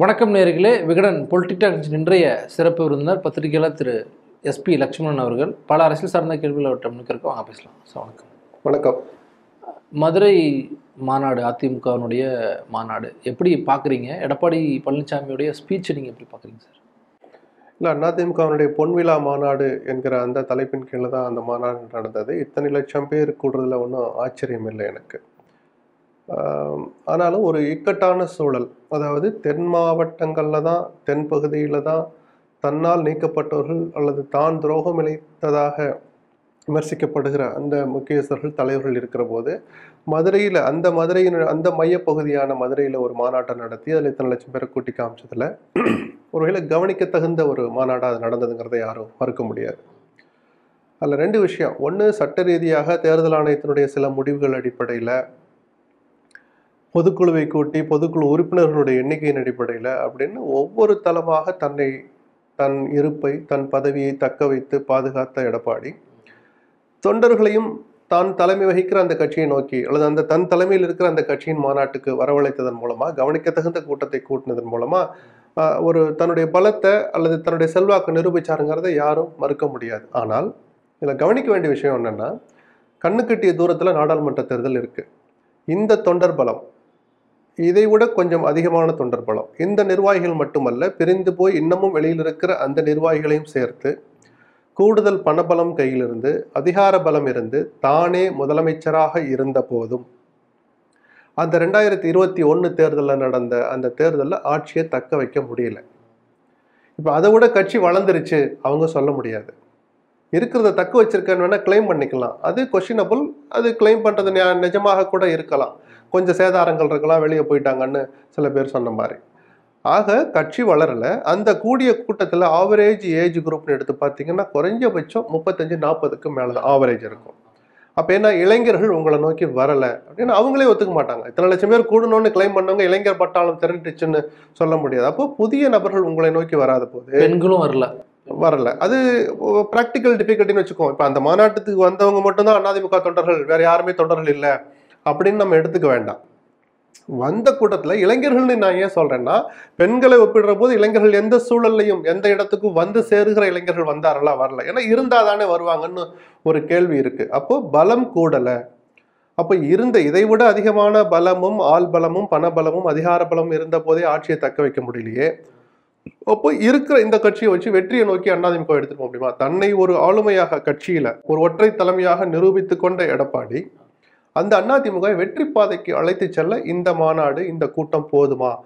வணக்கம் நேர்களே. விகடன் பொலிட்டிக்ஸ் இன்றைய சிறப்பு விருந்தினர் பத்திரிகையாளர் திரு எஸ்பி லட்சுமணன் அவர்கள். பல அரசியல் சார்ந்த கேள்விகள் அவர்கிட்ட முன்னிக்கிறோம் வாங்க பேசலாம். சார் வணக்கம். வணக்கம். மதுரை மாநாடு அதிமுகவினுடைய மாநாடு எப்படி பார்க்குறீங்க? எடப்பாடி பழனிசாமியுடைய ஸ்பீச்சை நீங்கள் எப்படி பார்க்குறீங்க சார்? இல்லை அதிமுகவினுடைய பொன்விழா மாநாடு என்கிற அந்த தலைப்பின் கீழே தான் அந்த மாநாடு நடந்தது. இத்தனை லட்சம் பேர் கூடுறதுல ஒன்றும் ஆச்சரியம் இல்லை எனக்கு. ஆனாலும் ஒரு இக்கட்டான சூழல். அதாவது தென் மாவட்டங்களில் தான் தென் பகுதியில் தான் தன்னால் நீக்கப்பட்டவர்கள் அல்லது தான் துரோகம் இழைத்ததாக விமர்சிக்கப்படுகிற அந்த முக்கியஸ்தர்கள் தலைவர்கள் இருக்கிற போது மதுரையில் அந்த மதுரையின் அந்த மையப்பகுதியான மதுரையில் ஒரு மாநாட்டை நடத்தி அதில் இத்தனை லட்சம் பேரை கூட்டி காமிச்சதில் ஒருவேளை கவனிக்க தகுந்த ஒரு மாநாடாக அது நடந்ததுங்கிறத யாரும் மறுக்க முடியாது. அதில் ரெண்டு விஷயம். ஒன்று சட்ட ரீதியாக தேர்தல் ஆணையத்தினுடைய சில முடிவுகள் அடிப்படையில் பொதுக்குழுவை கூட்டி பொதுக்குழு உறுப்பினர்களுடைய எண்ணிக்கையின் அடிப்படையில் அப்படின்னு ஒவ்வொரு தளமாக தன்னை தன் இருப்பை தன் பதவியை தக்க வைத்து பாதுகாத்த எடப்பாடி. தொண்டர்களையும் தான் தலைமை வகிக்கிற அந்த கட்சியை நோக்கி அல்லது அந்த தன் தலைமையில் இருக்கிற அந்த கட்சியின் மாநாட்டுக்கு வரவழைத்ததன் மூலமாக கவனிக்கத்தகுந்த கூட்டத்தை கூட்டினதன் மூலமாக ஒரு தன்னுடைய பலத்தை அல்லது தன்னுடைய செல்வாக்கு நிரூபிச்சாருங்கிறத யாரும் மறுக்க முடியாது. ஆனால் இதில் கவனிக்க வேண்டிய விஷயம் என்னென்னா கண்ணு கட்டிய தூரத்தில் நாடாளுமன்ற தேர்தல் இருக்குது இந்த தொண்டர் பலம் இதை விட கொஞ்சம் அதிகமான தொண்டர் பலம் இந்த நிர்வாகிகள் மட்டுமல்ல பிரிந்து போய் இன்னமும் வெளியில் இருக்கிற அந்த நிர்வாகிகளையும் சேர்த்து கூடுதல் பணபலம் கையிலிருந்து அதிகார பலம் இருந்து தானே முதலமைச்சராக இருந்த போதும் அந்த ரெண்டாயிரத்தி இருபத்தி ஒன்று தேர்தலில் நடந்த அந்த தேர்தலில் ஆட்சியை தக்க வைக்க முடியல. இப்போ அதை விட கட்சி வளர்ந்துருச்சு அவங்க சொல்ல முடியாது. இருக்கிறத தக்க வச்சிருக்கேன்னு வேணால் கிளைம் பண்ணிக்கலாம். அது கொஷினபிள் அது கிளைம் பண்ணுறது நியா- நிஜமாக கூட இருக்கலாம். கொஞ்சம் சேதாரங்கள் இருக்கலாம் வெளியே போயிட்டாங்கன்னு சில பேர் சொன்ன மாதிரி. ஆக கட்சி வளரல. அந்த கூடிய கூட்டத்தில் ஆவரேஜ் ஏஜ் குரூப்னு எடுத்து பார்த்தீங்கன்னா குறைஞ்சபட்சம் முப்பத்தஞ்சு நாற்பதுக்கு மேலே தான் ஆவரேஜ் இருக்கும். அப்போ என்ன இளைஞர்கள் உங்களை நோக்கி வரல அப்படின்னு அவங்களே ஒத்துக்க மாட்டாங்க. இத்தனை லட்சம் பேர் கூடணும்னு கிளைம் பண்ணவங்க இளைஞர் பட்டாளம் திரண்டுச்சுன்னு சொல்ல முடியாது. அப்போ புதிய நபர்கள் உங்களை நோக்கி வராத போது பெண்களும் வரல. வரல. அது ப்ராக்டிக்கல் டிஃபிகல்ட்டின்னு வச்சுக்கோம் இப்போ அந்த மாநாட்டுக்கு வந்தவங்க மட்டும்தான் அதிமுக தொண்டர்கள் வேற யாருமே தொண்டர்கள் இல்லை. அப்படின்னு நம்ம எடுத்துக்க வேண்டாம். வந்த கூட்டத்தில் இளைஞர்கள்னு நான் ஏன் சொல்கிறேன்னா பெண்களை ஒப்பிடுற போது இளைஞர்கள் எந்த சூழல்லையும் எந்த இடத்துக்கும் வந்து சேருகிற இளைஞர்கள் வந்தாரெல்லாம் வரல. ஏன்னா இருந்தால் தானே வருவாங்கன்னு ஒரு கேள்வி இருக்குது அப்போது பலம் கூடலை. அப்போ இருந்த இதை விட அதிகமான பலமும் ஆள் பலமும் பணபலமும் அதிகார பலமும் இருந்த போதே ஆட்சியை தக்க வைக்க முடியலையே. அப்போ இருக்கிற இந்த கட்சியை வச்சு வெற்றியை நோக்கி அண்ணாதிமுக எடுத்துட்டு போக முடியுமா? தன்னை ஒரு ஆளுமையாக கட்சியில ஒரு ஒற்றை தலைமையாக நிரூபித்து கொண்ட எடப்பாடி அந்த அதிமுக வெற்றி பாதைக்கு அழைத்து செல்ல இந்த மாநாடு இந்த கூட்டம் போதுமா?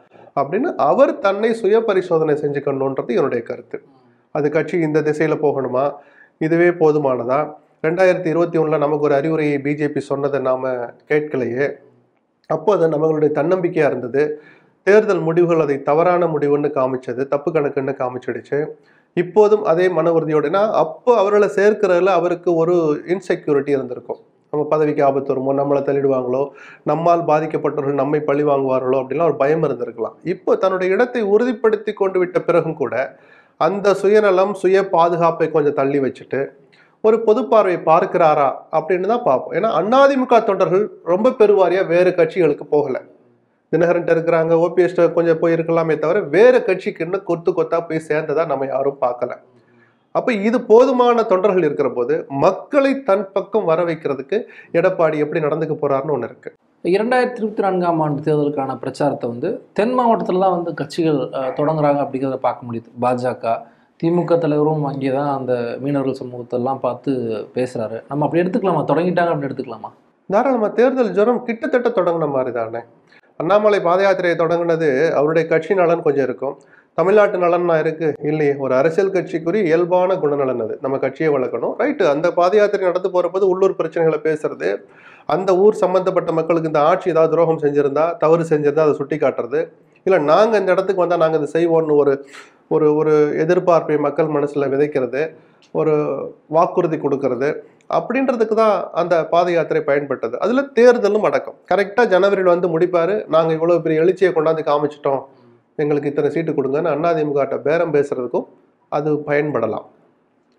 அப்படின்னு அவர் தன்னை சுய பரிசோதனை செஞ்சுக்கணுன்றது என்னுடைய கருத்து. அது கட்சி இந்த திசையில போகணுமா? இதுவே போதுமானதா? ரெண்டாயிரத்தி இருபத்தி ஒண்ணுல நமக்கு ஒரு அறிவுரையை பிஜேபி சொன்னதை நாம கேட்கலையே. அப்போ அது நம்மளுடைய தன்னம்பிக்கையா இருந்தது. தேர்தல் முடிவுகள் அதை தவறான முடிவுன்னு காமிச்சது தப்பு கணக்குன்னு காமிச்சிடுச்சு. இப்போதும் அதே மன உறுதியோடனா அப்போ அவர்களை சேர்க்கிறதுல அவருக்கு ஒரு இன்செக்யூரிட்டி இருந்திருக்கும். நம்ம பதவிக்கு ஆபத்து வருமோ நம்மளை தள்ளிடுவாங்களோ நம்மால் பாதிக்கப்பட்டவர்கள் நம்மை பழி வாங்குவார்களோ அப்படிலாம் ஒரு பயம் இருந்திருக்கலாம். இப்போ தன்னுடைய இடத்தை உறுதிப்படுத்தி கொண்டு விட்ட பிறகும் கூட அந்த சுயநலம் சுய பாதுகாப்பை கொஞ்சம் தள்ளி வச்சுட்டு ஒரு பொது பார்வை பார்க்கிறாரா அப்படின்னு தான் பார்ப்போம். ஏன்னா அண்ணாதிமுக தொண்டர்கள் ரொம்ப பெருவாரியாக வேறு கட்சிகளுக்கு போகலை. தினகரன்ட்ட இருக்கிறாங்க ஓபிஎஸ்ட கொஞ்சம் போயிருக்கலாமே தவிர வேறு கட்சிக்கு இன்னும் கொத்து கொத்தா போய் சேர்ந்ததா நம்ம யாரும் பார்க்கல. அப்ப இது போதுமான தொண்டர்கள் இருக்கிற போது மக்களை தன் பக்கம் வர வைக்கிறதுக்கு எடப்பாடி எப்படி நடந்துக்க போறாருன்னு ஒண்ணு இருக்கு. இரண்டாயிரத்தி இருபத்தி நான்காம் ஆண்டு தேர்தலுக்கான பிரச்சாரத்தை வந்து தென் மாவட்டத்தில் தான் வந்து கட்சிகள் தொடங்குறாங்க அப்படிங்கிறத பார்க்க முடியுது. பாஜக திமுக தலைவரும் அங்கே தான் அந்த மீனவர்கள் சமூகத்தெல்லாம் பார்த்து பேசுறாரு. நம்ம அப்படி எடுத்துக்கலாமா? தொடங்கிட்டாங்க அப்படின்னு எடுத்துக்கலாமா? தாராளமா தேர்தல் ஜுரம் கிட்டத்தட்ட தொடங்கின மாதிரி தானே அண்ணாமலை பாத யாத்திரையை தொடங்கினது அவருடைய கட்சி நலன் கொஞ்சம் இருக்கும். தமிழ்நாட்டு நலன்னா இருக்கு? இல்லையே. ஒரு அரசியல் கட்சிக்குரிய இயல்பான குணநலன் அது. நம்ம கட்சியை வளர்க்கணும். ரைட்டு அந்த பாத யாத்திரை நடந்து போறபோது உள்ளூர் பிரச்சனைகளை பேசுறது அந்த ஊர் சம்பந்தப்பட்ட மக்களுக்கு இந்த ஆட்சி ஏதாவது துரோகம் செஞ்சிருந்தா தவறு செஞ்சிருந்தா அதை சுட்டி காட்டுறது. இல்லை நாங்கள் இந்த இடத்துக்கு வந்தால் நாங்கள் இதை செய்வோம்னு ஒரு ஒரு ஒரு எதிர்பார்ப்பை மக்கள் மனசில் விதைக்கிறது ஒரு வாக்குறுதி கொடுக்கறது அப்படின்றதுக்கு தான் அந்த பாத யாத்திரை பயன்பட்டது. அதில் தேர்தலும் அடக்கம். கரெக்டாக ஜனவரியில் வந்து முடிப்பார். நாங்கள் இவ்வளோ பெரிய எழுச்சியை கொண்டாந்து காமிச்சிட்டோம். எங்களுக்கு இத்தனை சீட்டு கொடுங்கன்னு அதிமுகட்ட பேரம் பேசுகிறதுக்கும் அது பயன்படலாம்.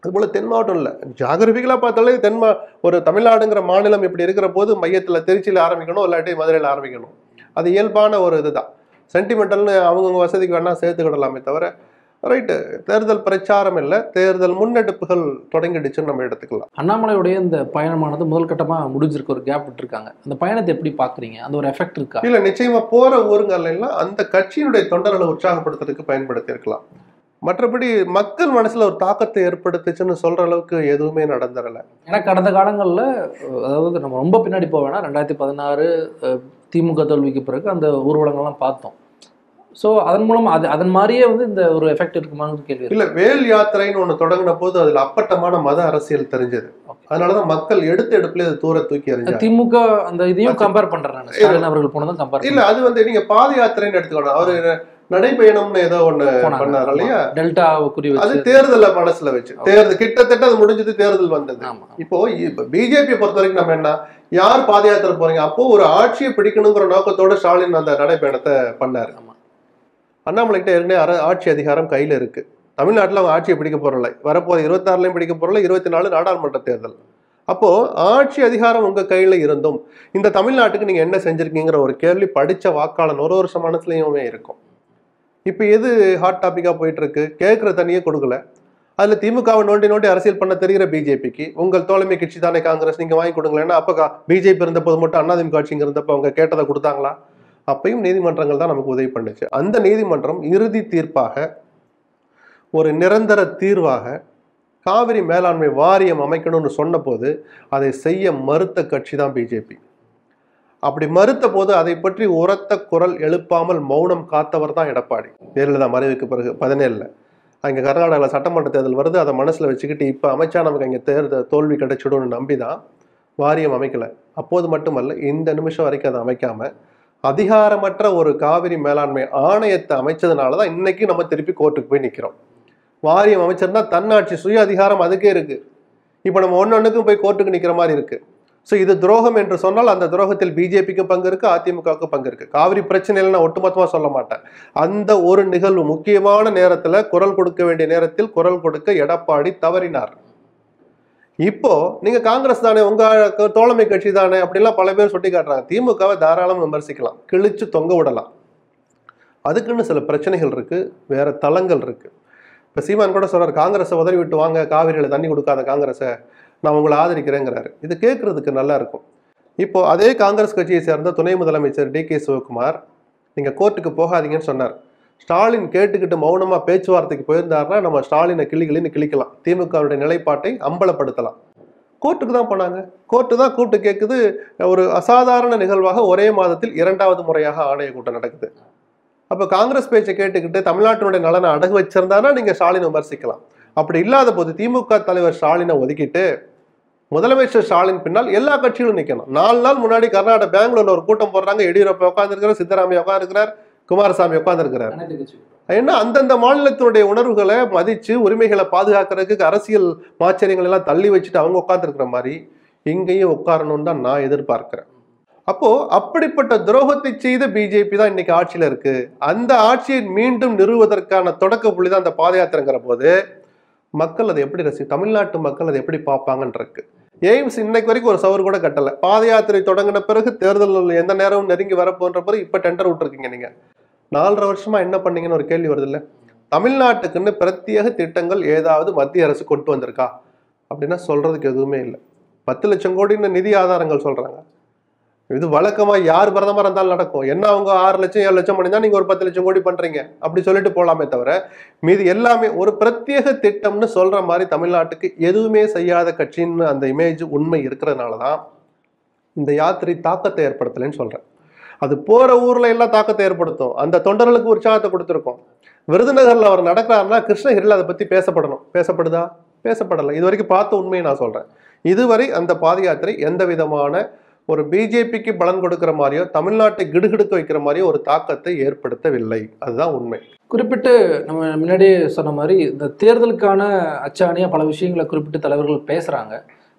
அதுபோல் தென் மாவட்டம் இல்லை ஜாகிரபிக்கலாக பார்த்தாலே தென் மா ஒரு தமிழ்நாடுங்கிற மாநிலம் இப்படி இருக்கிற போது மையத்தில் திருச்சியில் ஆரம்பிக்கணும் இல்லாட்டி மதுரையில் ஆரம்பிக்கணும். அது இயல்பான ஒரு இதுதான். சென்டிமெண்டல்னு அவங்கவுங்க வசதிக்கு வேணால் சேர்த்துக்கிடலாமே தவிர ரைட்டு தேர்தல் பிரச்சாரம் இல்லை. தேர்தல் முன்னெடுப்புகள் தொடங்கிடுச்சுன்னு நம்ம எடுத்துக்கலாம். அண்ணாமலையுடைய இந்த பயணமானது முதல் கட்டமா முடிஞ்சிருக்கு ஒரு கேப் விட்டுருக்காங்க. அந்த பயணத்தை எப்படி பாக்குறீங்க அந்த ஒரு எஃபெக்ட் இருக்கா? இல்ல நிச்சயமா போற ஊருங்கள்ல எல்லாம் அந்த கட்சியினுடைய தொண்டர்களை உற்சாகப்படுத்துறதுக்கு பயன்படுத்தி இருக்கலாம் மற்றபடி மக்கள் மனசுல ஒரு தாக்கத்தை ஏற்படுத்துச்சுன்னு சொல்ற அளவுக்கு எதுவுமே நடந்துடல ஏன்னா கடந்த காலங்கள்ல அதாவது நம்ம ரொம்ப பின்னாடி போக வேணாம் ரெண்டாயிரத்தி பதினாறு திமுக தோல்விக்கு பிறகு அந்த ஊர்வலங்கள்லாம் பார்த்தோம். ஸோ அதன் மூலம் அது அதன் மாதிரியே வந்து இந்த ஒரு எஃபெக்ட் இருக்குமான்னு கேள்வி. இல்ல வேல் யாத்திரைன்னு ஒண்ணு தொடங்கின போது அதுல அப்பட்டமான மத அரசியல் தெரிஞ்சது. அதனாலதான் மக்கள் எடுத்த எடுப்புல அதை தூர தூக்கி எறிஞ்சாங்க. திமுக அந்த இதையும் கம்பேர் பண்றேன் அவர்கள் போனதும் கம்பேர் இல்ல அது வந்து நீங்க பாத யாத்திரைன்னு எடுத்துக்கணும் அவரு நடைபயணம்னு ஏதோ ஒண்ணு பண்ணாரு இல்லையா? டெல்டா குறி அது தேர்தலை மனசுல வச்சு. தேர்தல் கிட்டத்தட்ட அது முடிஞ்சது தேர்தல் வந்தது. இப்போ இப்ப பிஜேபி பொறுத்த வரைக்கும் நம்ம என்ன யார் பாத யாத்திரை போறீங்க? அப்போ ஒரு ஆட்சியை பிடிக்கணுங்கிற நோக்கத்தோட ஸ்டாலின் அந்த நடைபயணத்தை பண்ணாரு. அண்ணாமலைக்கிட்ட ஏற்கனவே அர- ஆட்சி அதிகாரம் கையில் இருக்குது தமிழ்நாட்டில் அவங்க ஆட்சியை பிடிக்க போகிறல வரப்போது இருபத்தாறுலையும் பிடிக்க போகிறல இருபத்தி நாலு நாடாளுமன்ற தேர்தல். அப்போது ஆட்சி அதிகாரம் உங்கள் கையில் இருந்தும் இந்த தமிழ்நாட்டுக்கு நீங்கள் என்ன செஞ்சுருக்கீங்கிற ஒரு கேள்வி படித்த வாக்காளன் ஒரு வருஷம் மனசுலையுமே இருக்கும். இப்போ எது ஹாட் டாப்பிக்காக போயிட்டுருக்கு? கேட்குற தண்ணியே கொடுக்கல. அதில் திமுகவை நோண்டி நோண்டி அரசியல் பண்ண தெரிகிற பிஜேபிக்கு உங்கள் தோழமை கட்சி தானே காங்கிரஸ் நீங்கள் வாங்கி கொடுங்களேன்னா அப்போ பிஜேபி இருந்தபோது மட்டும் அண்ணாதிமுக ஆட்சிங்க இருந்தப்போ அவங்க கேட்டதை கொடுத்தாங்களா? அப்பையும் நீதிமன்றங்கள் தான் நமக்கு உதவி பண்ணுச்சு. அந்த நீதிமன்றம் இறுதி தீர்ப்பாக ஒரு நிரந்தர தீர்வாக காவிரி மேலாண்மை வாரியம் அமைக்கணும்னு சொன்னபோது அதை செய்ய மறுத்த கட்சி தான் பிஜேபி அப்படி மறுத்த போது அதை பற்றி உரத்த குரல் எழுப்பாமல் மௌனம் காத்தவர் தான் எடப்பாடி. ஜெயலலிதா மறைவுக்கு பிறகு பதினேழில். அங்கே கர்நாடகாவில் சட்டமன்ற தேர்தல் வருது அதை மனசில் வச்சுக்கிட்டு இப்போ அமைச்சா நமக்கு அங்கே தேர்தல் தோல்வி கிடைச்சிடும்னு நம்பி தான் வாரியம் அமைக்கலை. அப்போது மட்டுமல்ல இந்த நிமிஷம் வரைக்கும் அதை அமைக்காமல் அதிகாரமற்ற ஒரு காவிரி மேலாண்மை ஆணையத்தை அமைச்சதுனால தான் இன்னைக்கு நம்ம திருப்பி கோர்ட்டுக்கு போய் நிற்கிறோம் வாரியம் அமைச்சிருந்தா தன்னாட்சி சுய அதிகாரம் அதுக்கே இருக்கு. இப்போ நம்ம ஒன்னொன்னுக்கும் போய் கோர்ட்டுக்கு நிற்கிற மாதிரி இருக்கு. ஸோ இது துரோகம் என்று சொன்னால் அந்த துரோகத்தில் பிஜேபிக்கு பங்கு இருக்கு அதிமுகவுக்கு பங்கு இருக்கு. காவிரி பிரச்சனையில நான் ஒட்டுமொத்தமாக சொல்ல மாட்டேன். அந்த ஒரு நிகழ்வு முக்கியமான நேரத்தில் குரல் கொடுக்க வேண்டிய நேரத்தில் குரல் கொடுக்க எடப்பாடி தவறினார். இப்போ நீங்க காங்கிரஸ் தானே உங்க தோழமை கட்சி தானே அப்படிலாம் பல பேர் சுட்டி காட்டுறாங்க திமுகவை தாராளம் விமர்சிக்கலாம். கிழிச்சு தொங்க விடலாம். அதுக்குன்னு சில பிரச்சனைகள் இருக்கு. வேற தளங்கள் இருக்கு. இப்ப சீமான் கூட சொல்றாரு காங்கிரஸை உதறி விட்டு வாங்க காவிரியில தண்ணி கொடுக்காத காங்கிரஸை. நான் உங்களை ஆதரிக்கிறேங்கிறாரு. இது கேட்கறதுக்கு நல்லா இருக்கும். இப்போ அதே காங்கிரஸ் கட்சியை சேர்ந்த துணை முதலமைச்சர் டி கே சிவகுமார் நீங்க கோர்ட்டுக்கு போகாதீங்கன்னு சொன்னார். ஸ்டாலின் கேட்டுக்கிட்டு மௌனமாக பேச்சுவார்த்தைக்கு போயிருந்தாருன்னா நம்ம ஸ்டாலினை கிளிகளின்னு கிளிக்கலாம் திமுகவுடைய நிலைப்பாட்டை அம்பலப்படுத்தலாம். கோர்ட்டுக்கு தான் போனாங்க. கோர்ட்டு தான் கூப்பிட்டு கேட்குது ஒரு அசாதாரண நிகழ்வாக ஒரே மாதத்தில் இரண்டாவது முறையாக ஆணைய கூட்டம் நடக்குது. அப்போ காங்கிரஸ் பேச்சை கேட்டுக்கிட்டு தமிழ்நாட்டினுடைய நலனை அடகு வச்சிருந்தானா நீங்கள் ஸ்டாலினை விமர்சிக்கலாம். அப்படி இல்லாத போது திமுக தலைவர் ஸ்டாலினை ஒதுக்கிட்டு முதலமைச்சர் ஸ்டாலின் பின்னால் எல்லா கட்சிகளும் நிற்கணும் நாலு நாள் முன்னாடி கர்நாடக பெங்களூர்ல ஒரு கூட்டம் போடுறாங்க. எடியூரப்பா உட்காந்துருக்கிறார் சித்தராமையா உட்காந்துருக்கிறார் குமாரசாமி உட்கார்ந்துருக்கிறார். ஏன்னா அந்தந்த மாநிலத்தினுடைய உணர்வுகளை மதிச்சு உரிமைகளை பாதுகாக்கிறதுக்கு அரசியல் மாச்சரியங்கள் எல்லாம் தள்ளி வச்சுட்டு அவங்க உட்காந்துருக்கிற மாதிரி இங்கேயும் உட்காரணும்னு தான் நான் எதிர்பார்க்கிறேன். அப்போ அப்படிப்பட்ட துரோகத்தை செய்த பிஜேபி தான் இன்னைக்கு ஆட்சியில இருக்கு. அந்த ஆட்சியை மீண்டும் நிறுவுவதற்கான தொடக்க புள்ளி தான் அந்த பாத யாத்திரைங்கிற போது மக்கள் அதை எப்படி ரசி தமிழ்நாட்டு மக்கள் அதை எப்படி பார்ப்பாங்கன்னு இருக்கு. எய்ம்ஸ் இன்னைக்கு வரைக்கும் ஒரு சவர் கூட கட்டலை. பாத யாத்திரை தொடங்கின பிறகு தேர்தல் எந்த நேரமும் நெருங்கி வரப்போன்ற பிறகு இப்ப டெண்டர் விட்டுருக்கீங்க நீங்க. நாலரை வருஷமா என்ன பண்ணீங்கன்னு ஒரு கேள்வி வருது இல்லை தமிழ்நாட்டுக்குன்னு பிரத்யேக திட்டங்கள் ஏதாவது மத்திய அரசு கொண்டு வந்திருக்கா? அப்படின்னா சொல்றதுக்கு எதுவுமே இல்லை. பத்து லட்சம் கோடின்னு நிதி ஆதாரங்கள் சொல்றாங்க. இது வழக்கமா யார் பிரதமர் இருந்தாலும் நடக்கும். என்ன அவங்க ஆறு லட்சம் ஏழு லட்சம் பண்ணியிருந்தா நீங்க ஒரு பத்து லட்சம் கோடி பண்றீங்க. அப்படி சொல்லிட்டு போலாமே தவிர மீது எல்லாமே ஒரு பிரத்யேக திட்டம்னு சொல்ற மாதிரி தமிழ்நாட்டுக்கு எதுவுமே செய்யாத கட்சின்னு அந்த இமேஜ் உண்மை இருக்கிறதுனால தான் இந்த யாத்திரை தாக்கத்தை ஏற்படுத்தலைன்னு சொல்றேன். அது போகிற ஊரில் எல்லாம் தாக்கத்தை ஏற்படுத்தும். அந்த தொண்டர்களுக்கு உற்சாகத்தை கொடுத்துருக்கோம். விருதுநகரில் அவர் நடக்கிறாருன்னா கிருஷ்ணகிரியில் அதை பற்றி பேசப்படணும். பேசப்படுதா? பேசப்படலை. இது வரைக்கும் பார்த்த உண்மையை நான் சொல்கிறேன் இதுவரை அந்த பாத யாத்திரை எந்த விதமான ஒரு பிஜேபிக்கு பலன் கொடுக்கிற மாதிரியோ தமிழ்நாட்டை கிடுகிடுக்க வைக்கிற மாதிரியோ ஒரு தாக்கத்தை ஏற்படுத்தவில்லை. அதுதான் உண்மை. குறிப்பிட்டு நம்ம முன்னாடியே சொன்ன மாதிரி இந்த தேர்தலுக்கான அச்சாணியாக பல விஷயங்களை குறிப்பிட்டு தலைவர்கள் பேசுகிறாங்க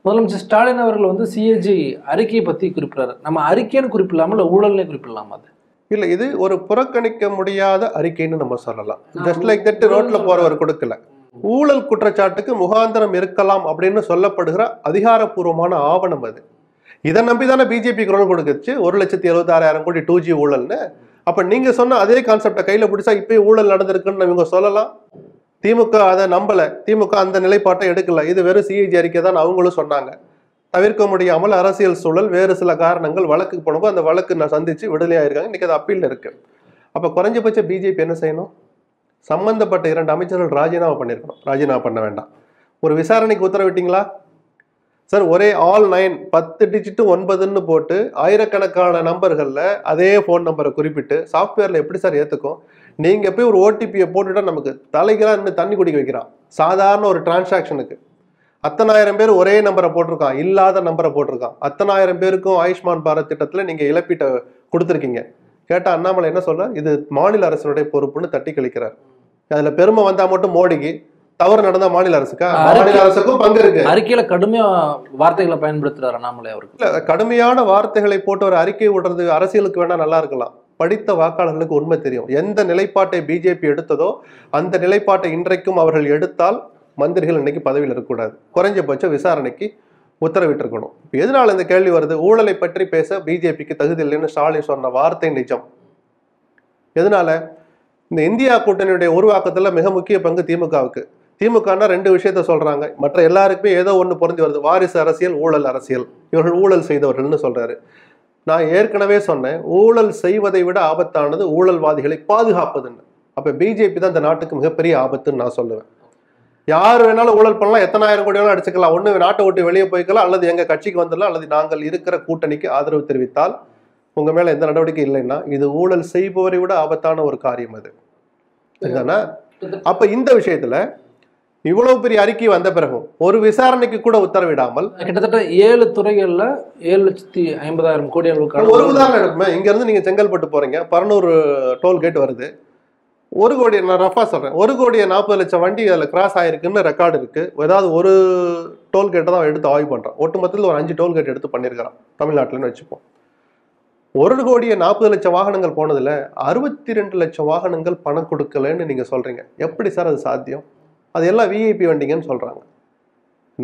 முதலமைச்சர் ஸ்டாலின் அவர்கள் வந்து சிஏஜி அறிக்கையை பத்தி குறிப்பிடுறாரு. நம்ம அறிக்கைன்னு குறிப்பிடலாமா இல்ல ஊழல்னே குறிப்பிடலாமா அது? இல்ல இது ஒரு புறக்கணிக்க முடியாத அறிக்கைன்னு நம்ம சொல்லலாம். ஜஸ்ட் லைக் தட் ரோட்ல போறவர் கொடுக்கல. ஊழல் குற்றச்சாட்டுக்கு முகாந்திரம் இருக்கலாம் அப்படின்னு சொல்லப்படுகிற அதிகாரப்பூர்வமான ஆவணம் அது. இதை நம்பி தானே பிஜேபி குரல் கொடுக்குச்சு? ஒரு லட்சத்தி எழுபத்தாறாயிரம் கோடி டூ ஜி ஊழல்னு. அப்ப நீங்க சொன்ன அதே கான்செப்டை கையில பிடிச்சா இப்பயே ஊழல் நடந்திருக்குன்னு இவங்க சொல்லலாம்? திமுக அதை நம்பல. திமுக அந்த நிலைப்பாட்டை எடுக்கல. இது வெறும் சிஐஜி அறிக்கை தான் அவங்களும் சொன்னாங்க. தவிர்க்க முடியாமல் அரசியல் சூழல் வேறு சில காரணங்கள் வழக்கு போனப்போ அந்த வழக்கு நான் சந்தித்து விடுதலையாயிருக்காங்க இன்றைக்கி அது அப்பீல் இருக்குது அப்போ குறைஞ்சபட்ச பிஜேபி என்ன செய்யணும்? சம்பந்தப்பட்ட இரண்டு அமைச்சர்கள் ராஜினாமா பண்ணியிருக்கணும் ராஜினாமா பண்ண வேண்டாம். ஒரு விசாரணைக்கு உத்தரவிட்டீங்களா? சார் ஒரே ஆல் நைன் பத்து டிஜிட்டு ஒன்பதுன்னு போட்டு ஆயிரக்கணக்கான நம்பர்களில் அதே ஃபோன் நம்பரை குறிப்பிட்டு சாஃப்ட்வேரில் எப்படி சார் ஏற்றுக்கும் நீங்கள் போய் ஒரு ஓடிபியை போட்டுட்டா நமக்கு தலைகளாக நின்று தண்ணி குடிக்க வைக்கிறான். சாதாரண ஒரு டிரான்சாக்ஷனுக்கு அத்தனாயிரம் பேர் ஒரே நம்பரை போட்டிருக்கான். இல்லாத நம்பரை போட்டிருக்கான். அத்தனாயிரம் பேருக்கும் ஆயுஷ்மான் பாரத் திட்டத்தில் நீங்கள் இழப்பீட்டை கொடுத்துருக்கீங்க. கேட்டால் அண்ணாமலை என்ன சொல்றார்? இது மாநில அரசினுடைய பொறுப்புன்னு தட்டி கழிக்கிறார். அதில் பெருமை வந்தால் மட்டும் மோடிக்கு தவறு நடந்தா மாநில அரசுக்கா? மாநில அரசுக்கும் பங்கு இருக்கு. அறிக்கையில கடுமையா வார்த்தைகளை பயன்படுத்துறாரு அண்ணாமலை அவர்கள். இல்ல கடுமையான வார்த்தைகளை போட்டு ஒரு அறிக்கை விடுறது அரசியலுக்கு வேணா நல்லா இருக்கலாம். படித்த வாக்காளர்களுக்கு உண்மை தெரியும். எந்த நிலைப்பாட்டை பிஜேபி எடுத்ததோ அந்த நிலைப்பாட்டை இன்றைக்கும் அவர்கள் எடுத்தால் மந்திரிகள் இன்னைக்கு பதவியில் இருக்கக்கூடாது. குறைஞ்சபட்சம் விசாரணைக்கு உத்தரவிட்டிருக்கணும். இப்போ எதனால இந்த கேள்வி வருது? ஊழலை பற்றி பேச பிஜேபிக்கு தகுதி இல்லைன்னு ஸ்டாலின் சொன்ன வார்த்தை நிஜம். எதனால? இந்த இந்தியா கூட்டணியுடைய உருவாக்கத்துல மிக முக்கிய பங்கு திமுகவுக்கு. திமுகனா ரெண்டு விஷயத்த சொல்றாங்க. மற்ற எல்லாருக்குமே ஏதோ ஒன்று பொருந்தி வருது. வாரிசு அரசியல் ஊழல் அரசியல். இவர்கள் ஊழல் செய்தவர்கள்னு சொல்றாரு. நான் ஏற்கனவே சொன்னேன் ஊழல் செய்வதை விட ஆபத்தானது ஊழல்வாதிகளை பாதுகாப்பதுன்னு. அப்ப பிஜேபி தான் இந்த நாட்டுக்கு மிகப்பெரிய ஆபத்துன்னு நான் சொல்லுவேன். யார் வேணாலும் ஊழல் பண்ணலாம் எத்தனாயிரம் கோடி வேணாலும் அடிச்சுக்கலாம். ஒன்று நாட்டை விட்டு வெளியே போய்க்கலாம் அல்லது எங்க கட்சிக்கு வந்துடலாம் அல்லது நாங்கள் இருக்கிற கூட்டணிக்கு ஆதரவு தெரிவித்தால் உங்க மேல எந்த நடவடிக்கை இல்லைன்னா இது ஊழல் செய்பவரை விட ஆபத்தான ஒரு காரியம் அது. சரிதானா? அப்ப இந்த விஷயத்துல இவ்வளவு பெரிய அறிக்கை வந்த பிறகும் ஒரு விசாரணைக்கு கூட உத்தரவிடாமல் கிட்டத்தட்ட ஏழு துறைகள்ல ஏழு லட்சத்தி ஐம்பதாயிரம் கோடி ஒரு அளவுக்கு உதாரணம் எடுப்போமே இங்க இருந்து நீங்க செங்கல்பட்டு போறீங்க பரனூர் டோல் கேட் வருது. ஒரு கோடி நான் ரஃபா சொல்றேன். ஒரு கோடி நாற்பது லட்சம் வண்டி அதில் கிராஸ் ஆயிருக்குன்னு ரெக்கார்டு இருக்கு. ஏதாவது ஒரு டோல் கேட்டை தான் எடுத்து ஆய்வு பண்றான். ஒட்டுமொத்தத்தில் ஒரு அஞ்சு டோல் கேட் எடுத்து பண்ணியிருக்கிறான் தமிழ்நாட்டில்னு வச்சுப்போம். ஒரு கோடியே நாற்பது லட்சம் வாகனங்கள் போனதுல அறுபத்தி ரெண்டு லட்சம் வாகனங்கள் பணம் கொடுக்கலன்னு நீங்க சொல்றீங்க. எப்படி சார் அது சாத்தியம்? அது எல்லாம் விஐபி வண்டிங்கன்னு சொல்கிறாங்க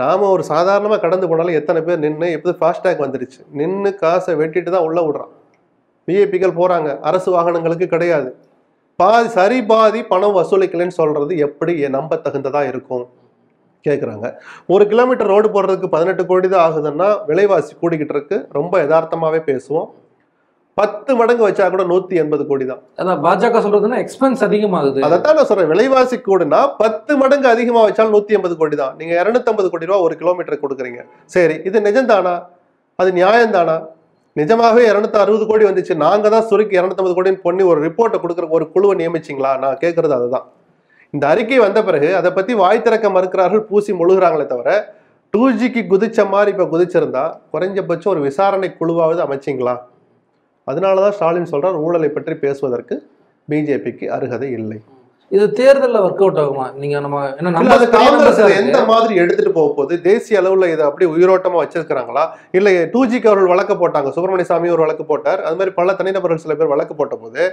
நாம் ஒரு சாதாரணமாக கடந்து போனாலும் எத்தனை பேர் நின்று எப்படி ஃபாஸ்டேக் வந்துடுச்சு நின்று காசை வெட்டிட்டு தான் உள்ளே விடுறான் விஐபிகள் போகிறாங்க அரசு வாகனங்களுக்கு கிடையாது. பாதி சரி பாதி பணம் வசூலிக்கலைன்னு சொல்கிறது எப்படி நம்ப தகுந்ததாக இருக்கும்? கேட்குறாங்க ஒரு கிலோமீட்டர் ரோடு போடுறதுக்கு பதினெட்டு கோடி தான் ஆகுதுன்னா விலைவாசி கூடிக்கிட்டு இருக்கு. ரொம்ப யதார்த்தமாகவே பேசுவோம். பத்து மடங்கு வச்சா கூட நூத்தி எண்பது கோடி தான். அதான் பாஜக சொல்றதுன்னா எக்ஸ்பென்ஸ் அதிகமாகுது. அதைத்தான் நான் சொல்றேன். விலைவாசி கூடுனா பத்து மடங்கு அதிகமா வச்சாலும் நூத்தி எண்பது கோடி தான். நீங்க 250 கோடி ரூபா ஒரு கிலோமீட்டர் கொடுக்குறீங்க. சரி இது நிஜம்தானா? அது நியாயம்தானா? நிஜமாவே 260 அறுபது கோடி வந்துச்சு. நாங்க தான் சுருக்கி 250 கோடின்னு பண்ணி ஒரு ரிப்போர்ட்டை கொடுக்குற ஒரு குழுவை நியமிச்சிங்களா? நான் கேட்கறது அதுதான். இந்த அறிக்கை வந்த பிறகு அதை பத்தி வாய் திறக்க மறுக்கிறார்கள் பூசி முழுகிறாங்களே தவிர டூ ஜிக்கு குதிச்ச மாதிரி இப்ப குதிச்சிருந்தா குறைஞ்சபட்சம் ஒரு விசாரணை குழுவாவது அமைச்சிங்களா? அதனாலதான் ஸ்டாலின் சொல்றார் ஊழலை பற்றி பேசுவதற்கு பிஜேபிக்கு அருகதை இல்லை. இது தேர்தல்ல ஒர்க் அவுட் ஆகுமா? நீங்க நம்ம என்ன காங்கிரஸ் எந்த. மாதிரி எடுத்துட்டு போக போகுது? தேசிய அளவுல இதை அப்படியே உயிரோட்டமா வச்சிருக்காங்களா இல்ல டூ ஜிக்கு அவர்கள் வழக்கு போட்டாங்க சுப்பிரமணிய சாமி ஒரு வழக்கு போட்டார். அது மாதிரி பல தனிநபர்கள் சில பேர் வழக்கு போட்ட போது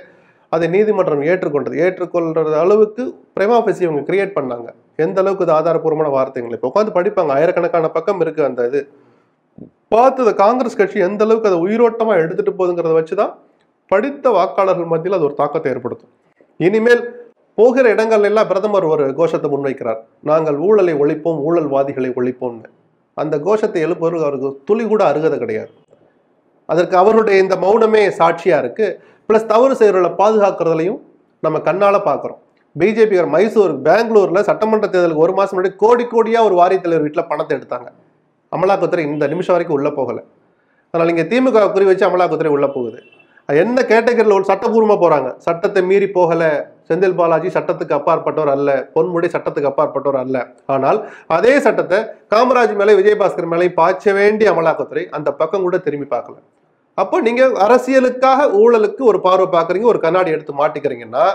அதை நீதிமன்றம் ஏற்றுக்கொண்டது. ஏற்றுக்கொள்றது அளவுக்கு பிரேமாபசி இவங்க கிரியேட் பண்ணாங்க. எந்த அளவுக்கு இது ஆதாரப்பூர்வமான வார்த்தைகள்? இப்போ உட்காந்து படிப்பாங்க. ஆயிரக்கணக்கான பக்கம் இருக்கு அந்த இது. பார்த்து இந்த காங்கிரஸ் கட்சி எந்த அளவுக்கு அதை உயிரோட்டமாக எடுத்துகிட்டு போகுதுங்கிறத வச்சுதான் படித்த வாக்காளர்கள் மத்தியில் அது ஒரு தாக்கத்தை ஏற்படுத்தும். இனிமேல் போகிற இடங்கள்ல எல்லாம் பிரதமர் ஒரு கோஷத்தை முன்வைக்கிறார். நாங்கள் ஊழலை ஒழிப்போம் ஊழல்வாதிகளை ஒழிப்போம்னு அந்த கோஷத்தை எழுப்பவர் அவருக்கு துளி கூட அருகதை கிடையாது. அதற்கு அவருடைய இந்த மௌனமே சாட்சியாக இருக்குது ப்ளஸ் தவறு செய்கிறவர்களை பாதுகாக்கிறதுலையும் நம்ம கண்ணால் பார்க்குறோம் பிஜேபி மைசூர் பெங்களூரில் சட்டமன்ற தேர்தலுக்கு ஒரு மாதம் முன்னாடி கோடி கோடியாக ஒரு வாரியத்தலைவர் வீட்டில் பணத்தை எடுத்தாங்க. அமலாக்கத்துறை இந்த நிமிஷம் வரைக்கும் உள்ளே போகலை. அதனால் இங்கே திமுக குறி வச்சு அமலாக்கத்துறை உள்ளே போகுது. அது என்ன கேட்டகரியில் ஒரு சட்டபூர்வமாக போகிறாங்க சட்டத்தை மீறி போகலை செந்தில் பாலாஜி சட்டத்துக்கு அப்பாற்பட்டவர் அல்ல பொன்முடி சட்டத்துக்கு அப்பாற்பட்டவர் அல்ல. ஆனால் அதே சட்டத்தை காமராஜ் மேலே விஜயபாஸ்கர் மேலே பாய்ச்ச வேண்டிய அமலாக்கத்துறை அந்த பக்கம் கூட திரும்பி பார்க்கல. அப்போ நீங்கள் அரசியலுக்காக ஊழலுக்கு ஒரு பார்வை பார்க்குறீங்க ஒரு கண்ணாடி எடுத்து மாட்டிக்கிறீங்கன்னா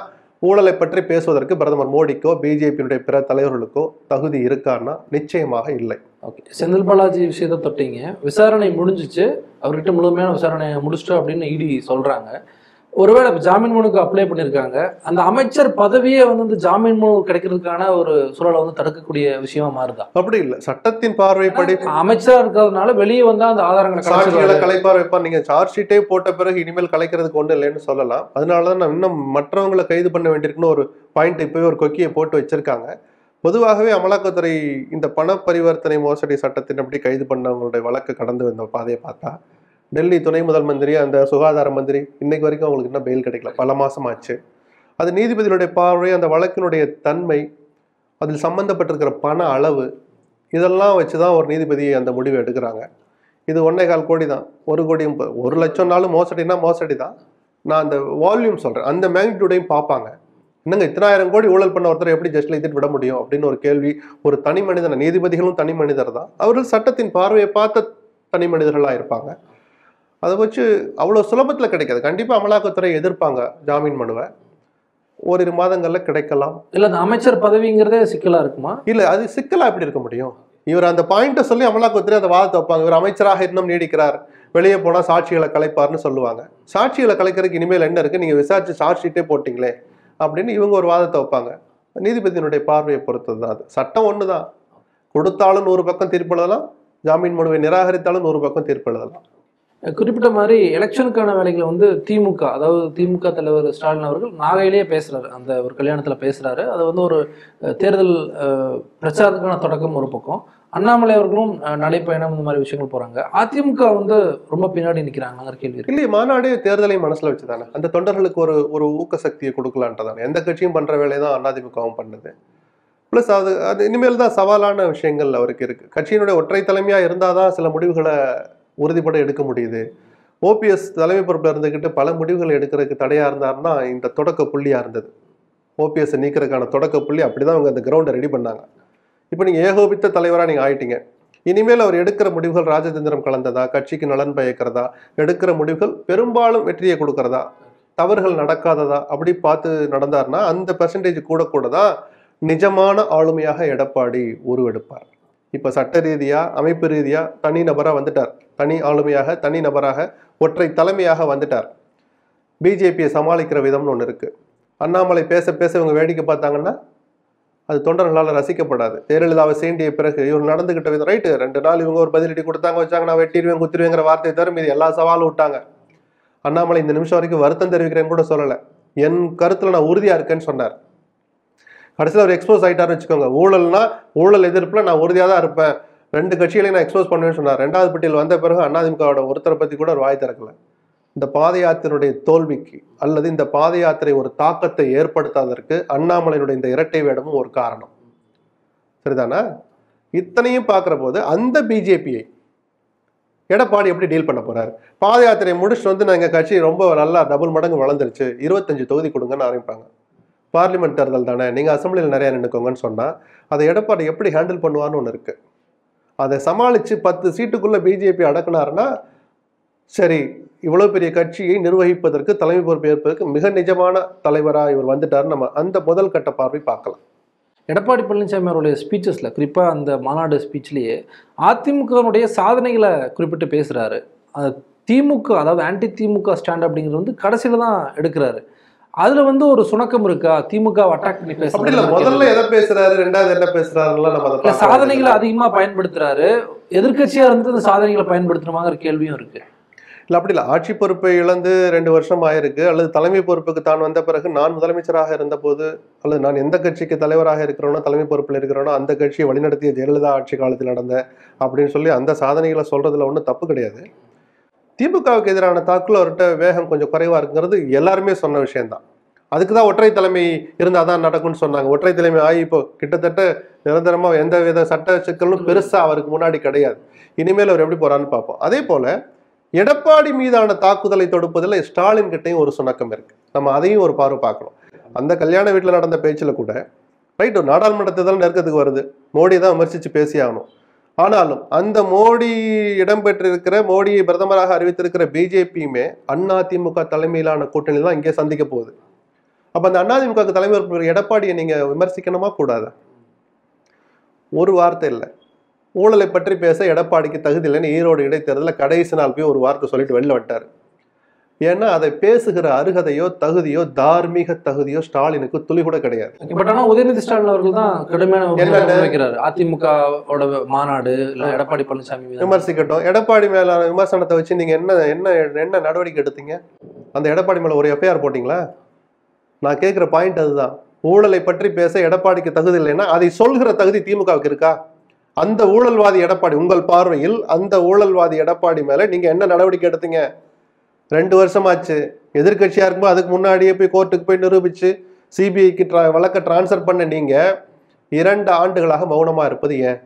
ஊழலை பற்றி பேசுவதற்கு பிரதமர் மோடிக்கோ பிஜேபியினுடைய பிற தலைவர்களுக்கோ தகுதி இருக்கான்னா நிச்சயமாக இல்லை. ஓகே செந்தில் பாலாஜி விஷயத்தை தொட்டீங்க. விசாரணை முடிஞ்சிச்சு. அவர்கிட்ட முழுமையான விசாரணை முடிச்சிட்டோம் அப்படின்னு இடி சொல்றாங்க. ஒருவேளை இப்ப ஜாமீன் மனுக்கு அப்ளை பண்ணியிருக்காங்க. அந்த அமைச்சர் பதவியே வந்து இந்த ஜாமீன் மனு கிடைக்கிறதுக்கான ஒரு சூழலை வந்து தடுக்கக்கூடிய விஷயமா மாறுதா? அப்படி இல்லை. சட்டத்தின் பார்வைப்படி அமைச்சரா இருக்கிறதுனால வெளியே வந்தா அந்த ஆதாரங்களை சாட்சிகளை. கலைப்பார் வைப்பார் நீங்க சார்ஜ் ஷீட்டே போட்ட பிறகு இனிமேல் கலைக்கிறதுக்கு ஒன்றும் இல்லைன்னு சொல்லலாம். அதனால தான் நான் இன்னும் மற்றவங்களை கைது பண்ண வேண்டியிருக்குன்னு ஒரு பாயிண்ட் இப்போவே ஒரு கொக்கியை போட்டு வச்சிருக்காங்க. பொதுவாகவே அமலாக்கத்துறை இந்த பண பரிவர்த்தனை மோசடி சட்டத்தின்படி கைது பண்ணவங்களுடைய வழக்கு கடந்து வந்த பாதையை பார்த்தா டெல்லி துணை முதல் மந்திரி அந்த சுகாதார மந்திரி இன்னைக்கு வரைக்கும் அவங்களுக்கு இன்னும் பெயில் கிடைக்கல. பல மாதம் ஆச்சு அது நீதிபதியுடைய பார்வை அந்த வழக்கினுடைய தன்மை அதில் சம்பந்தப்பட்டிருக்கிற பண அளவு இதெல்லாம் வச்சு தான் ஒரு நீதிபதி அந்த முடிவை எடுக்கிறாங்க. இது ஒன்னே கால் கோடி தான். ஒரு கோடியும் ஒரு லட்சம்னாலும் மோசடினா மோசடி தான் நான் அந்த வால்யூம் சொல்கிறேன் அந்த மேக்னிடியூடையும் பார்ப்பாங்க. என்னங்க இத்தனாயிரம் கோடி ஊழல் பண்ண ஒருத்தர் எப்படி ஜஸ்ட்ல எழுதிட்டு விட முடியும் அப்படின்னு ஒரு கேள்வி. ஒரு தனி மனிதன் நீதிபதிகளும் தனி மனிதர் தான் அவர்கள் சட்டத்தின் பார்வையை பார்த்த தனி மனிதர்களாக இருப்பாங்க. அதை வச்சு அவ்வளோ சுலபத்தில் கிடைக்காது. கண்டிப்பாக அமலாக்கத்துறை எதிர்ப்பாங்க ஜாமீன் மனுவை. ஓரிரு மாதங்களில் கிடைக்கலாம். இல்ல அந்த அமைச்சர் பதவிங்கிறதே சிக்கலா இருக்குமா? இல்லை அது சிக்கலா எப்படி இருக்க முடியும்? இவர் அந்த பாயிண்ட்டை சொல்லி அமலாக்கத்துறை அந்த வாதத்தை வைப்பாங்க. இவர் அமைச்சராக இன்னும் நீடிக்கிறார். வெளியே போனால் சாட்சிகளை கலைப்பார்னு சொல்லுவாங்க. சாட்சிகளை கலைக்கிறதுக்கு இனிமேல் என்ன இருக்கு? நீங்க விசாரிச்சு சார்ஜ் ஷீட்டே போட்டிங்களே. அப்படின்னு இவங்க ஒரு வாதத்தை வைப்பாங்க. நீதிபதியினுடைய பார்வையை பொறுத்தது தான் அது. சட்டம் ஒன்று தான் கொடுத்தாலும் நூறு பக்கம் தீர்ப்பு எழுதலாம். ஜாமீன் மனுவை நிராகரித்தாலும் நூறு பக்கம் தீர்ப்பு எழுதலாம். குறிப்பிட்ட மாதிரி எலெக்ஷனுக்கான வேலைகளை வந்து திமுக அதாவது திமுக தலைவர் ஸ்டாலின் அவர்கள் நாகையிலேயே பேசுகிறாரு அந்த ஒரு கல்யாணத்தில் பேசுகிறாரு அது வந்து ஒரு தேர்தல் பிரச்சாரத்துக்கான தொடக்கம் ஒரு பக்கம். அண்ணாமலை அவர்களும் நடைப்பயணம் இந்த மாதிரி விஷயங்கள் போறாங்க. அதிமுக வந்து ரொம்ப பின்னாடி நிற்கிறாங்க கேள்வி இருக்கு. இல்லையே மாநாடு தேர்தலை மனசுல வச்சுதானே? அந்த தொண்டர்களுக்கு ஒரு ஒரு ஊக்க சக்தியை கொடுக்கலான்றதானே எந்த கட்சியும் பண்ற வேலையை தான் அதிமுகவும் பண்ணுது. ப்ளஸ் அது அது இனிமேல் தான் சவாலான விஷயங்கள் அவருக்கு இருக்கு. கட்சியினுடைய ஒற்றை தலைமையா இருந்தாதான் சில முடிவுகளை உறுதிப்பட எடுக்க முடியுது. ஓபிஎஸ் தலைமை பொறுப்பில் இருந்துக்கிட்டு பல முடிவுகள் எடுக்கிறதுக்கு தடையாக இருந்தாருன்னா இந்த தொடக்க புள்ளியாக இருந்தது. ஓபிஎஸ்ஸை நீக்கிறதுக்கான தொடக்க புள்ளி அப்படிதான் அவங்க அந்த கிரவுண்டை ரெடி பண்ணாங்க. இப்போ நீங்கள் ஏகோபித்த தலைவராக நீங்கள் ஆயிட்டீங்க. இனிமேல் அவர் எடுக்கிற முடிவுகள் ராஜதந்திரம் கலந்ததா? கட்சிக்கு நலன் பயக்கிறதா? எடுக்கிற முடிவுகள் பெரும்பாலும் வெற்றியை கொடுக்கறதா? தவறுகள் நடக்காததா? அப்படி பார்த்து நடந்தார்னா அந்த பெர்சன்டேஜ் கூட கூட தான் நிஜமான ஆளுமையாக எடப்பாடி உருவெடுப்பார். இப்போ சட்ட ரீதியாக அமைப்பு ரீதியாக தனி நபராக வந்துட்டார். தனி ஆளுமையாக தனி நபராக ஒற்றை தலைமையாக வந்துட்டார். பிஜேபியை சமாளிக்கிற விதம்னு ஒன்று இருக்குது அண்ணாமலை பேச பேச இவங்க வேடிக்கை பார்த்தாங்கன்னா அது தொண்டர்களால் ரசிக்கப்படாது. ஜெயலலிதாவை சீண்டிய பிறகு இவர் நடந்துகிட்ட விதம் ரைட்டு ரெண்டு நாள் இவங்க ஒரு பதிலடி கொடுத்தாங்க வச்சாங்க நான் வெட்டிடுவேன் குத்திடுவேங்கிற வார்த்தையை தவிர மீது எல்லா சவாலும் விட்டாங்க. அண்ணாமலை இந்த நிமிஷம் வரைக்கும் வருத்தம் தெரிவிக்கிறேன்னு கூட சொல்லலை. என் கருத்தில் நான் உறுதியாக இருக்கேன்னு சொன்னார். கடைசியில் அவர் எக்ஸ்போஸ் ஆகிட்டார்னு வச்சுக்கோங்க. ஊழல்னா ஊழல் எதிர்ப்பில் நான் உறுதியாக தான் இருப்பேன். ரெண்டு கட்சிகளையும் நான் எக்ஸ்போஸ் பண்ணுவேன்னு சொன்னார். ரெண்டாவது பட்டியல் வந்த பிறகு அதிமுகவோட ஒருத்தரை பற்றி கூட ஒரு வாய் திறக்கல. இந்த பாத யாத்திரையுடைய தோல்விக்கு அல்லது இந்த பாத யாத்திரை ஒரு தாக்கத்தை ஏற்படுத்தாததற்கு அண்ணாமலையினுடைய இந்த இரட்டை வேடமும் ஒரு காரணம். சரிதானா? இத்தனையும் பார்க்குற போது அந்த பிஜேபியை எடப்பாடி எப்படி டீல் பண்ண போறாரு? பாத யாத்திரையை முடிச்சுட்டு வந்து நான் எங்கள் கட்சி ரொம்ப நல்லா டபுள் மடங்கு வளர்ந்துருச்சு. இருபத்தஞ்சு தொகுதி கொடுங்கன்னு ஆரம்பிப்பாங்க. பார்லிமெண்ட் தேர்தல் தானே? நீங்கள் அசம்பிளியில் நிறையா நின்றுக்கோங்கன்னு சொன்னால் அதை எடப்பாடி எப்படி ஹேண்டில் பண்ணுவார்னு ஒன்று இருக்குது அதை சமாளித்து பத்து சீட்டுக்குள்ளே பிஜேபி அடக்குனாருன்னா சரி இவ்வளோ பெரிய கட்சியை நிர்வகிப்பதற்கு தலைமை பொறுப்பு ஏற்பதற்கு மிக நிஜமான தலைவராக இவர் வந்துட்டார் நம்ம அந்த முதல் கட்ட பார்வை பார்க்கலாம். எடப்பாடி பழனிசாமி அவருடைய ஸ்பீச்சஸில் குறிப்பா அந்த மாநாடு ஸ்பீச்லேயே அதிமுகனுடைய சாதனைகளை குறிப்பிட்டு பேசுகிறாரு திமுக அதாவது ஆன்டி திமுக ஸ்டாண்ட் அப்படிங்கிறது வந்து கடைசியில் தான் எடுக்கிறாரு. அதுல வந்து ஒரு சுணக்கம் இருக்கா? திமுக அட்டாக் பண்ணி இல்ல பேசுறாரு முதல்ல எதை பேசுறாரு ரெண்டாவது என்ன நம்ம பார்க்க சாதனைகளை அதிகமா பயன்படுத்துறாரு. எதிர்க்கட்சியா இருந்து அந்த சாதனைகளை பயன்படுத்தணுமாங்கிற கேள்வியும் இருக்கு. இல்ல அப்படி இல்ல. ஆட்சி பொறுப்பை இழந்து ரெண்டு வருஷம் ஆயிருக்கு. அல்லது தலைமை பொறுப்புக்கு தான் வந்த பிறகு நான் முதலமைச்சராக இருந்தபோது அல்லது நான் எந்த கட்சிக்கு தலைவராக இருக்கிறோனோ தலைமை பொறுப்பில் இருக்கிறோனோ அந்த கட்சியை வழிநடத்திய ஜெயலலிதா ஆட்சி காலத்தில் நடந்த அப்படின்னு சொல்லி அந்த சாதனைகளை சொல்றதுல ஒன்றும் தப்பு கிடையாது. திமுகவுக்கு எதிரான தாக்குல அவர்கிட்ட வேகம் கொஞ்சம் குறைவாக இருக்குங்கிறது எல்லாருமே சொன்ன விஷயம்தான். அதுக்கு தான் ஒற்றை தலைமை இருந்தால் தான் நடக்கும்னு சொன்னாங்க. ஒற்றை தலைமை ஆகி இப்போ கிட்டத்தட்ட நிரந்தரமாக எந்த வித சட்ட சிக்கலும் பெருசாக அவருக்கு முன்னாடி கிடையாது. இனிமேல் அவர் எப்படி போகிறான்னு பார்ப்போம். அதே போல் எடப்பாடி மீதான தாக்குதலை தொடுப்பதில் ஸ்டாலின் கிட்டையும் ஒரு சுணக்கம் இருக்குது நம்ம அதையும் ஒரு பார்வை பார்க்கணும். அந்த கல்யாண வீட்டில் நடந்த பேச்சில் கூட ரைட் ஒரு நாடாளுமன்ற தேர்தல் நெருக்கத்துக்கு வருது. மோடி தான் விமர்சித்து பேசியாகணும். ஆனாலும் அந்த மோடி இடம்பெற்றிருக்கிற மோடியை பிரதமராக அறிவித்திருக்கிற பிஜேபியுமே அதிமுக தலைமையிலான கூட்டணி தான் இங்கே சந்திக்க போகுது. அப்போ அந்த அதிமுக தலைமை இருக்கிற எடப்பாடியை நீங்கள் விமர்சிக்கணுமா கூடாதா? ஒரு வார்த்தை இல்லை. ஊழலை பற்றி பேச எடப்பாடிக்கு தகுதி இல்லைன்னு ஈரோடு இடைத்தேர்தலில் கடைசி நாள் போய் ஒரு வார்த்தை சொல்லிட்டு வெளில வந்துட்டார். ஏன்னா அதை பேசுகிற அருகதையோ தகுதியோ தார்மீக தகுதியோ ஸ்டாலினுக்கு துளி கூட கிடையாது. பட் ஆனா உதயநிதி ஸ்டாலின் அவர்கள் தான் கடுமையான வைக்கிறாரு. அதிமுகவோட மாநாடு இல்ல எடப்பாடி பழனிசாமி விமர்சிக்கட்டும். எடப்பாடி மேல விமர்சனத்தை வச்சு நீங்க என்ன என்ன என்ன நடவடிக்கை எடுத்தீங்க? அந்த எடப்பாடி மேல ஒரு எஃப்ஐஆர் போட்டீங்களா? நான் கேட்கிற பாயிண்ட் அதுதான். ஊழலை பற்றி பேச எடப்பாடிக்கு தகுதி இல்லைன்னா அதை சொல்கிற தகுதி திமுகவுக்கு இருக்கா? அந்த ஊழல்வாதி எடப்பாடி உங்கள் பார்வையில் அந்த ஊழல்வாதி எடப்பாடி மேல நீங்க என்ன நடவடிக்கை எடுத்தீங்க? ரெண்டு வருஷமாச்சு. எதிர்கட்சியாக இருக்கும்போது அதுக்கு முன்னாடியே போய் கோர்ட்டுக்கு போய் நிரூபித்து சிபிஐக்கு ட்ரா வழக்கை டிரான்ஸ்ஃபர் பண்ண நீங்கள் இரண்டு ஆண்டுகளாக மௌனமாக இருப்பது ஏன்?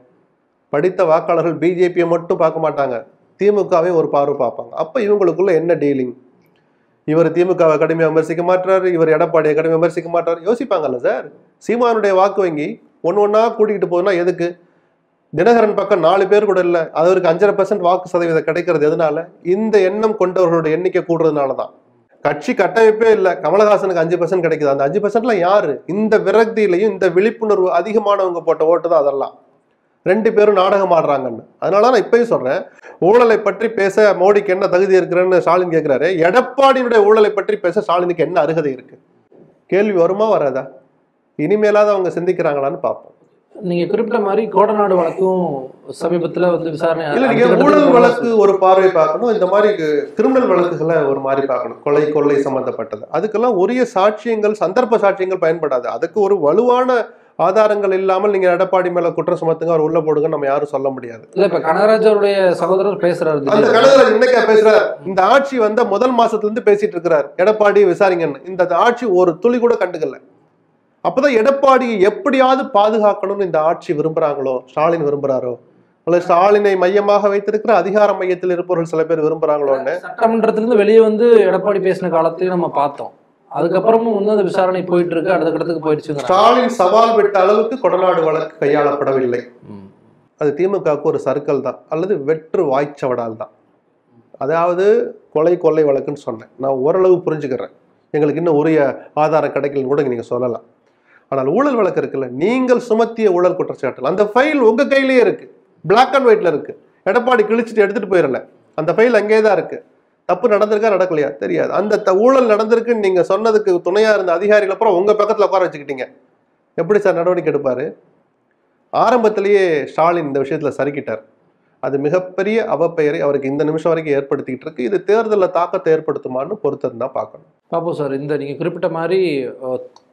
படித்த வாக்காளர்கள் பிஜேபியை மட்டும் பார்க்க மாட்டாங்க. திமுகவே ஒரு பார்வை பார்ப்பாங்க. அப்போ இவங்களுக்குள்ள என்ன டீலிங் இவர் திமுகவை கடுமையாக விமர்சிக்க மாட்டார் இவர் எடப்பாடியை கடுமையாக விமர்சிக்க மாட்டார். யோசிப்பாங்கல்ல சார்? சீமானுடைய வாக்கு வங்கி ஒன்று ஒன்றா கூட்டிகிட்டு போதுன்னா எதுக்கு? தினகரன் பக்கம் நாலு பேர் கூட இல்லை. அவருக்கு அஞ்சரை பர்சன்ட் வாக்கு சதவீதம் கிடைக்கிறது. எதனால? இந்த எண்ணம் கொண்டவர்களோட எண்ணிக்கை கூடுறதுனால தான். கட்சி கட்டமைப்பே இல்லை. கமலஹாசனுக்கு அஞ்சு பர்சன்ட் கிடைக்குது. அந்த அஞ்சு பர்சன்ட்ல யாரு? இந்த விரக்தியிலையும் இந்த விழிப்புணர்வு அதிகமானவங்க போட்ட ஓட்டு தான் அதெல்லாம். ரெண்டு பேரும் நாடகம் ஆடுறாங்கன்னு. அதனால நான் இப்பயும் சொல்றேன். ஊழலை பற்றி பேச மோடிக்கு என்ன தகுதி இருக்கிறேன்னு ஸ்டாலின் கேட்கிறாரு எடப்பாடியினுடைய ஊழலை பற்றி பேச ஸ்டாலினுக்கு என்ன அருகதை இருக்கு? கேள்வி வருமா வராதா? இனிமேலாவது அவங்க சிந்திக்கிறாங்களான்னு பார்ப்போம். நீங்க குறிப்பிட்ட மாதிரி கோடநாடு வழக்கும் சமீபத்துல வந்து விசாரணை இல்ல நீங்க ஊழல் வழக்கு ஒரு பார்வை பார்க்கணும். இந்த மாதிரி கிரிமினல் வழக்குகளை ஒரு மாதிரி பார்க்கணும். கொலை கொள்ளை சம்பந்தப்பட்டது. அதுக்கெல்லாம் உரிய சாட்சியங்கள் சந்தர்ப்ப சாட்சியங்கள் பயன்படாது. அதுக்கு ஒரு வலுவான ஆதாரங்கள் இல்லாமல் நீங்க எடப்பாடி மேல குற்றம் சுமத்துங்க அவர் உள்ள போடுங்க நம்ம யாரும் சொல்ல முடியாது. இல்ல இப்ப கனகராஜ் அவருடைய சகோதரர் பேசுறாரு அந்த. கனகராஜ் இன்னைக்கா பேசுறாரு. இந்த ஆட்சி வந்த முதல் மாசத்துல இருந்து பேசிட்டு இருக்கிறார். எடப்பாடி விசாரிங்கன்னு. இந்த ஆட்சி ஒரு துளி கூட கண்டுக்கல. அப்பதான் எடப்பாடியை எப்படியாவது பாதுகாக்கணும்னு இந்த ஆட்சி விரும்புறாங்களோ ஸ்டாலின் விரும்புறாரோ? அல்லது ஸ்டாலினை மையமாக வைத்திருக்கிற அதிகார மையத்தில் இருப்பவர்கள் சில பேர் விரும்புறாங்களோன்னு? சட்டமன்றத்திலிருந்து வெளியே வந்து எடப்பாடி பேசின காலத்தையும் நம்ம பார்த்தோம். அதுக்கப்புறமும் வந்து அந்த விசாரணை போயிட்டு இருக்கு அடுத்த கட்டத்துக்கு போயிடுச்சுங்கிறாங்க. ஸ்டாலின் சவால் விட்ட அளவுக்கு கொடநாடு வழக்கு கையாளப்படவில்லை. அது திமுகவுக்கு ஒரு சர்க்கிள் தான் அல்லது வெற்று வாய்ச்சவடால் தான். அதாவது கொலை கொள்ளை வழக்குன்னு சொன்னேன். நான் ஓரளவு புரிஞ்சுக்கிறேன். எங்களுக்கு இன்னும் உரிய ஆதாரம் கிடைக்கலன்னு கூட நீங்க சொல்லலாம். ஆனால் ஊழல் வழக்கு இருக்குல்ல நீங்கள் சுமத்திய ஊழல் குற்றச்சாட்டுகள். அந்த ஃபைல் உங்க கையிலேயே இருக்கு. பிளாக் அண்ட் ஒயிட்ல இருக்கு. எடப்பாடி கிழிச்சிட்டு எடுத்துட்டு போயிடல. அந்த ஃபைல் அங்கேயே தான் இருக்கு. தப்பு நடந்திருக்கா நடக்கலையா? தெரியாது. அந்த ஊழல் நடந்திருக்குன்னு நீங்க சொன்னதுக்கு துணையா இருந்த அதிகாரிகள் அப்புறம் உங்க பக்கத்துல உட்கார வச்சுக்கிட்டீங்க. எப்படி சார் நடவடிக்கை எடுப்பாரு? ஆரம்பத்திலேயே ஸ்டாலின் இந்த விஷயத்துல சறுக்கிட்டார். அது மிகப்பெரிய அவப்பெயரை அவருக்கு இந்த நிமிஷம் வரைக்கும் ஏற்படுத்திக்கிட்டு இருக்கு. இது தேர்தலில் தாக்கத்தை ஏற்படுத்துமான்னு பொறுத்தது தான் பார்க்கணும். பாப்போம் சார் இந்த நீங்க குறிப்பிட்ட மாதிரி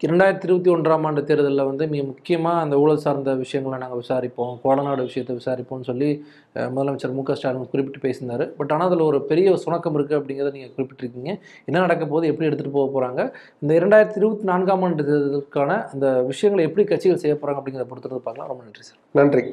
இரண்டாயிரத்தி இருபத்தி ஒன்றாம் ஆண்டு தேர்தலில் வந்து மிக முக்கியமா அந்த ஊழல் சார்ந்த விஷயங்களை நாங்கள் விசாரிப்போம் கோடநாடு விஷயத்தை விசாரிப்போம்னு சொல்லி முதலமைச்சர் மு க ஸ்டாலின் குறிப்பிட்டு பேசியிருந்தாரு பட் ஆனால் அதில் ஒரு பெரிய சுணக்கம் இருக்கு அப்படிங்கிறத நீங்க குறிப்பிட்டிருக்கீங்க. என்ன நடக்க போகுது எப்படி எடுத்துட்டு போக போறாங்க இந்த இரண்டாயிரத்தி இருபத்தி நான்காம் ஆண்டு தேர்தலுக்கான அந்த விஷயங்களை எப்படி கட்சிகள் செய்ய போறாங்க அப்படிங்கிறத பொறுத்தது பார்க்கலாம். ரொம்ப நன்றி சார். நன்றி.